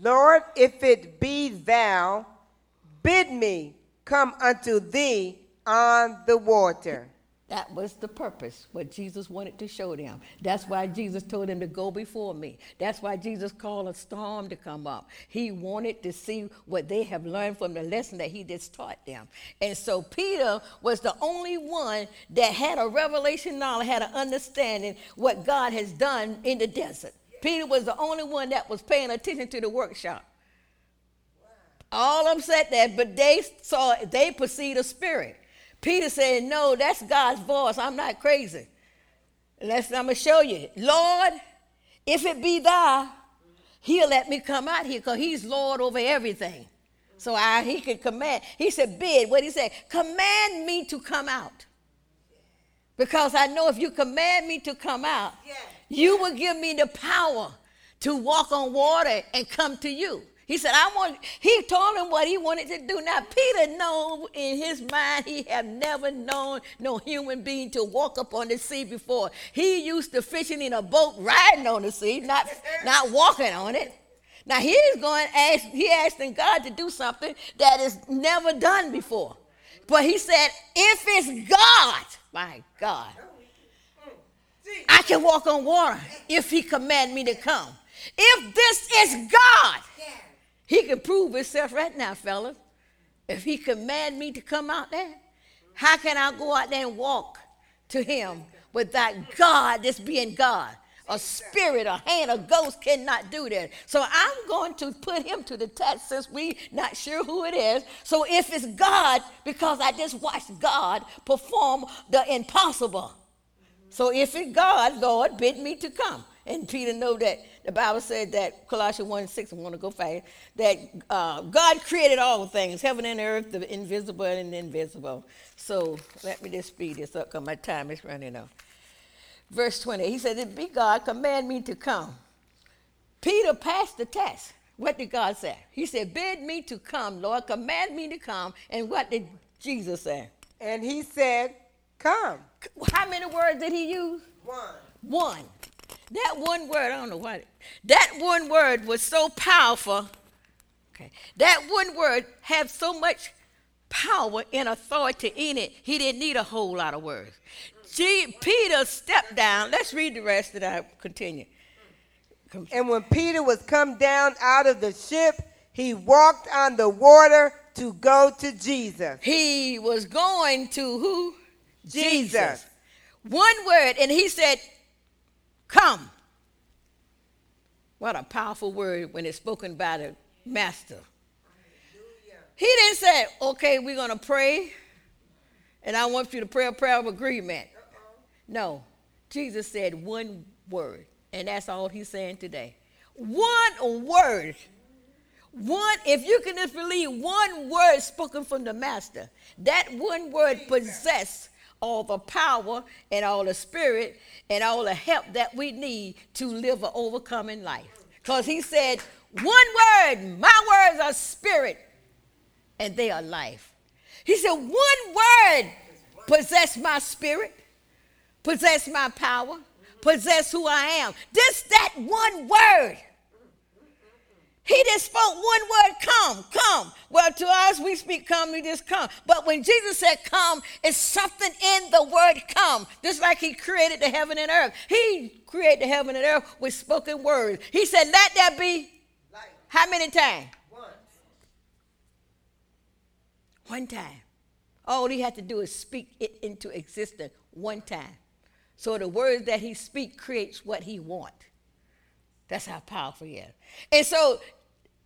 Lord, if it be thou, bid me come unto thee on the water. That was the purpose, what Jesus wanted to show them. That's why Jesus told them to go before me. That's why Jesus called a storm to come up. He wanted to see what they have learned from the lesson that he just taught them. And so Peter was the only one that had a revelation knowledge, had an understanding what God has done in the desert. Peter was the only one that was paying attention to the workshop. All of them said that, but they saw, they perceived a spirit. Peter said, No, that's God's voice. I'm not crazy. Let's, I'm to show you. Lord, if it be thou, he'll let me come out here because he's Lord over everything. So I, he could command. He said, bid. What did he said? Command me to come out. Because I know if you command me to come out, you will give me the power to walk on water and come to you. He said, I want, he told him what he wanted to do. Now, Peter know in his mind he had never known no human being to walk up on the sea before. He used to fishing in a boat, riding on the sea, not, not walking on it. Now he's going ask, he asking God to do something that is never done before. But he said, if it's God, my God, I can walk on water if he command me to come. If this is God, he can prove himself right now, fellas. If he command me to come out there, how can I go out there and walk to him without God just being God? A spirit, a hand, a ghost cannot do that. So I'm going to put him to the test since we not sure who it is. So if it's God, because I just watched God perform the impossible. So if it God, Lord, bid me to come. And Peter know that the Bible said that Colossians 1 6, I want to go fast, that uh, God created all things, heaven and earth, the invisible and the invisible. So let me just speed this up because my time is running out. Verse 20, he said, If be God, command me to come. Peter passed the test. What did God say? He said, Bid me to come, Lord, command me to come. And what did Jesus say? And he said, Come. How many words did he use? One. One. That one word, I don't know why. That one word was so powerful. Okay. That one word had so much power and authority in it, he didn't need a whole lot of words. G- Peter stepped down. Let's read the rest and I continue. And when Peter was come down out of the ship, he walked on the water to go to Jesus. He was going to who? Jesus. One word, and he said, Come. What a powerful word when it's spoken by the master. He didn't say, okay, we're going to pray, and I want you to pray a prayer of agreement. No. Jesus said one word, and that's all he's saying today. One word. One, if you can just believe one word spoken from the master, that one word possess all the power and all the spirit and all the help that we need to live an overcoming life. Because he said, one word, my words are spirit and they are life. He said, one word possess my spirit, possess my power, possess who I am. Just that one word. He just spoke one word, come, come. Well, to us, we speak come, we just come. But when Jesus said come, it's something in the word come. Just like he created the heaven and earth. He created the heaven and earth with spoken words. He said, let that be. How many times? One. One time. All he had to do is speak it into existence one time. So the words that he speaks creates what he wants. That's how powerful he is. And so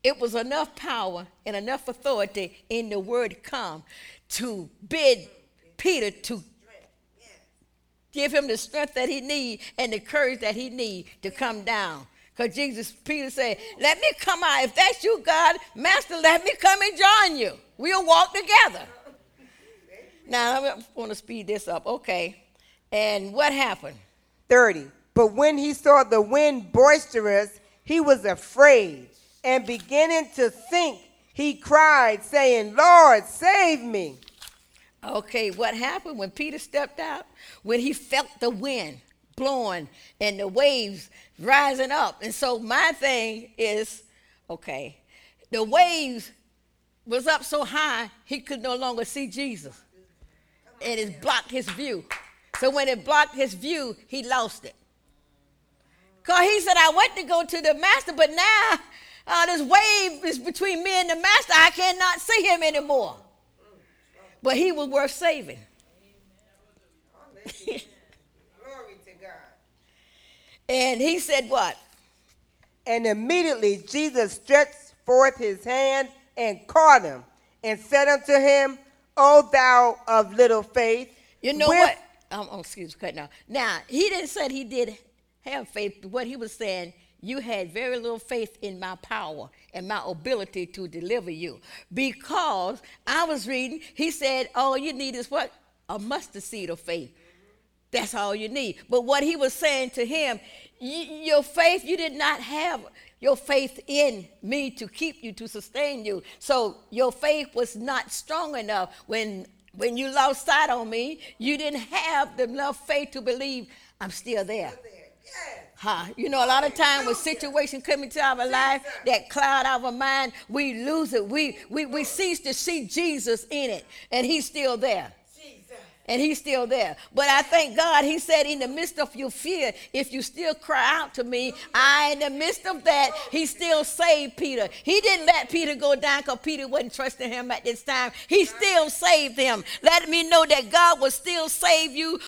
it was enough power and enough authority in the word come to bid Peter to give him the strength that he need and the courage that he need to come down. Because Jesus, Peter said, let me come out. If that's you, God, Master, let me come and join you. We'll walk together. Now, I want to speed this up. Okay. And what happened? 30. But when he saw the wind boisterous, he was afraid, and beginning to sink, he cried, saying, Lord, save me. Okay, what happened when Peter stepped out? When he felt the wind blowing and the waves rising up. And so my thing is, okay, the waves was up so high he could no longer see Jesus. And it blocked his view. So when it blocked his view, he lost it. Because he said, I went to go to the master, but now uh, this wave is between me and the master. I cannot see him anymore. But he was worth saving. Glory to God. And he said, What? And immediately Jesus stretched forth his hand and caught him and said unto him, O thou of little faith. You know what? Um, oh, excuse me, cut now. Now, he didn't say he did have faith. What he was saying, you had very little faith in my power and my ability to deliver you. Because I was reading, he said, all you need is what? A mustard seed of faith. That's all you need. But what he was saying to him, your faith, you did not have your faith in me to keep you, to sustain you. So your faith was not strong enough. When when you lost sight on me, you didn't have the enough faith to believe I'm still there. Huh. You know, a lot of time when situations come into our life that cloud our mind, we lose it. We, we, we cease to see Jesus in it, and he's still there and he's still there. But I thank God, he said, in the midst of your fear, if you still cry out to me, I, in the midst of that, he still saved Peter. He didn't let Peter go down because Peter wasn't trusting him at this time. He still saved him. Let me know that God will still save you